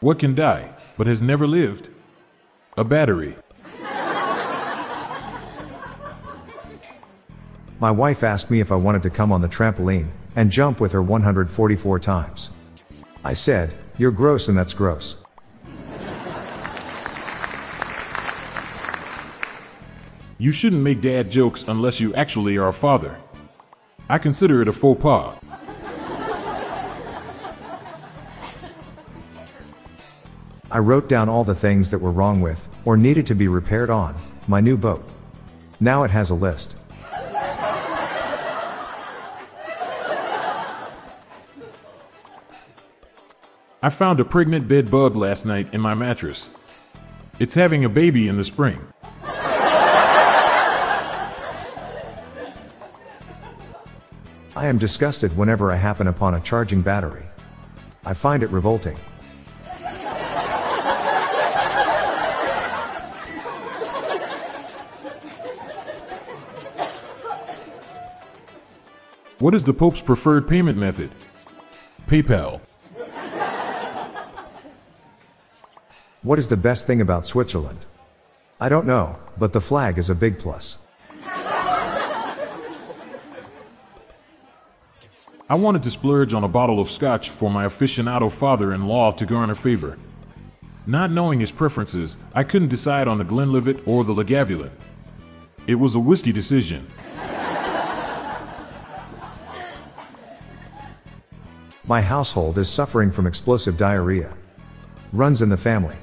What can die, but has never lived? A battery. My wife asked me if I wanted to come on the trampoline and jump with her 144 times. I said, You're gross and that's gross. You shouldn't make dad jokes unless you actually are a father. I consider it a faux pas. I wrote down all the things that were wrong with, or needed to be repaired on, my new boat. Now it has a list. I found a pregnant bed bug last night in my mattress. It's having a baby in the spring. I am disgusted whenever I happen upon a charging battery. I find it revolting. What is the Pope's preferred payment method? PayPal. What is the best thing about Switzerland? I don't know, but the flag is a big plus. I wanted to splurge on a bottle of scotch for my aficionado father in law to garner favor. Not knowing his preferences, I couldn't decide on the Glenlivet or the Lagavulin. It was a whiskey decision. My household is suffering from explosive diarrhea. Runs in the family.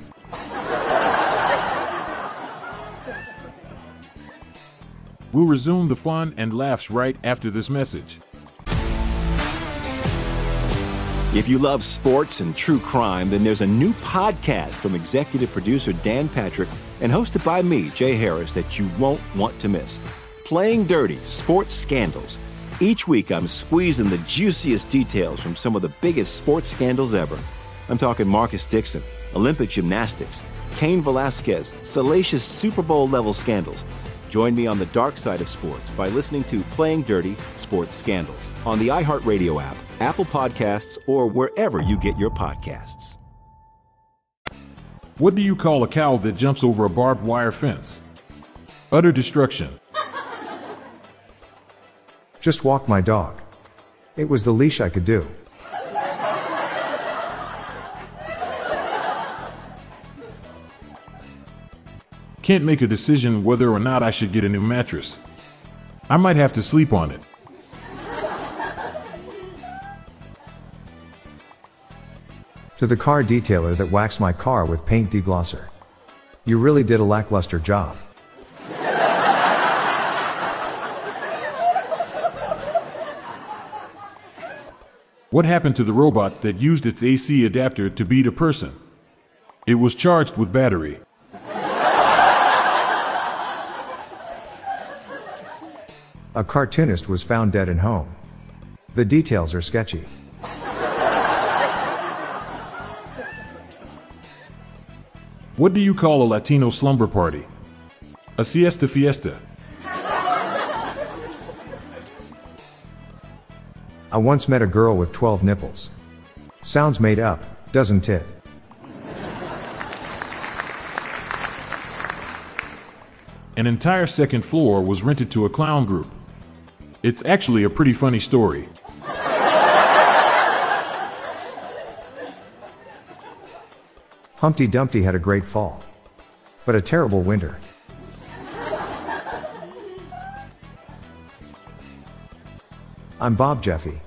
We'll resume the fun and laughs right after this message. If you love sports and true crime, then there's a new podcast from executive producer Dan Patrick and hosted by me, Jay Harris, that you won't want to miss. Playing Dirty Sports Scandals. Each week, I'm squeezing the juiciest details from some of the biggest sports scandals ever. I'm talking Marcus Dixon, Olympic gymnastics, Cain Velasquez, salacious Super Bowl level scandals. Join me on the dark side of sports by listening to Playing Dirty Sports Scandals on the iHeartRadio app, Apple Podcasts, or wherever you get your podcasts. What do you call a cow that jumps over a barbed wire fence? Utter destruction. Just walk my dog. It was the leash I could do. Can't make a decision whether or not I should get a new mattress. I might have to sleep on it. To the car detailer that waxed my car with paint deglosser. You really did a lackluster job. What happened to the robot that used its AC adapter to beat a person? It was charged with battery. A cartoonist was found dead in home. The details are sketchy. What do you call a Latino slumber party? A siesta fiesta. I once met a girl with 12 nipples. Sounds made up, doesn't it? An entire second floor was rented to a clown group. It's actually a pretty funny story. Humpty Dumpty had a great fall. But a terrible winter. I'm Bob Jeffy.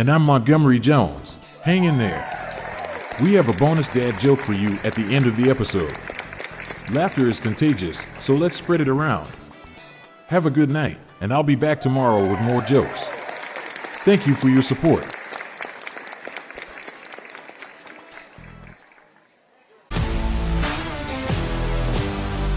And I'm Montgomery Jones. Hang in there. We have a bonus dad joke for you at the end of the episode. Laughter is contagious, so let's spread it around. Have a good night, and I'll be back tomorrow with more jokes. Thank you for your support.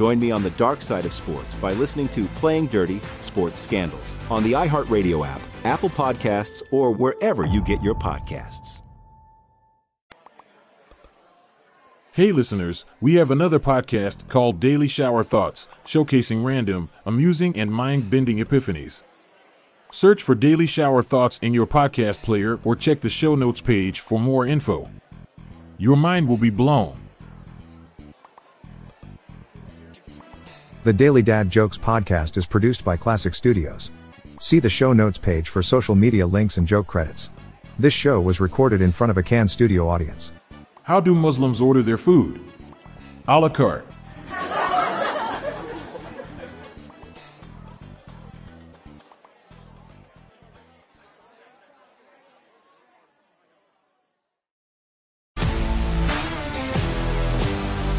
Join me on the dark side of sports by listening to Playing Dirty Sports Scandals on the iHeartRadio app, Apple Podcasts, or wherever you get your podcasts. Hey, listeners, we have another podcast called Daily Shower Thoughts, showcasing random, amusing, and mind bending epiphanies. Search for Daily Shower Thoughts in your podcast player or check the show notes page for more info. Your mind will be blown. The Daily Dad Jokes podcast is produced by Classic Studios. See the show notes page for social media links and joke credits. This show was recorded in front of a canned studio audience. How do Muslims order their food? A la carte.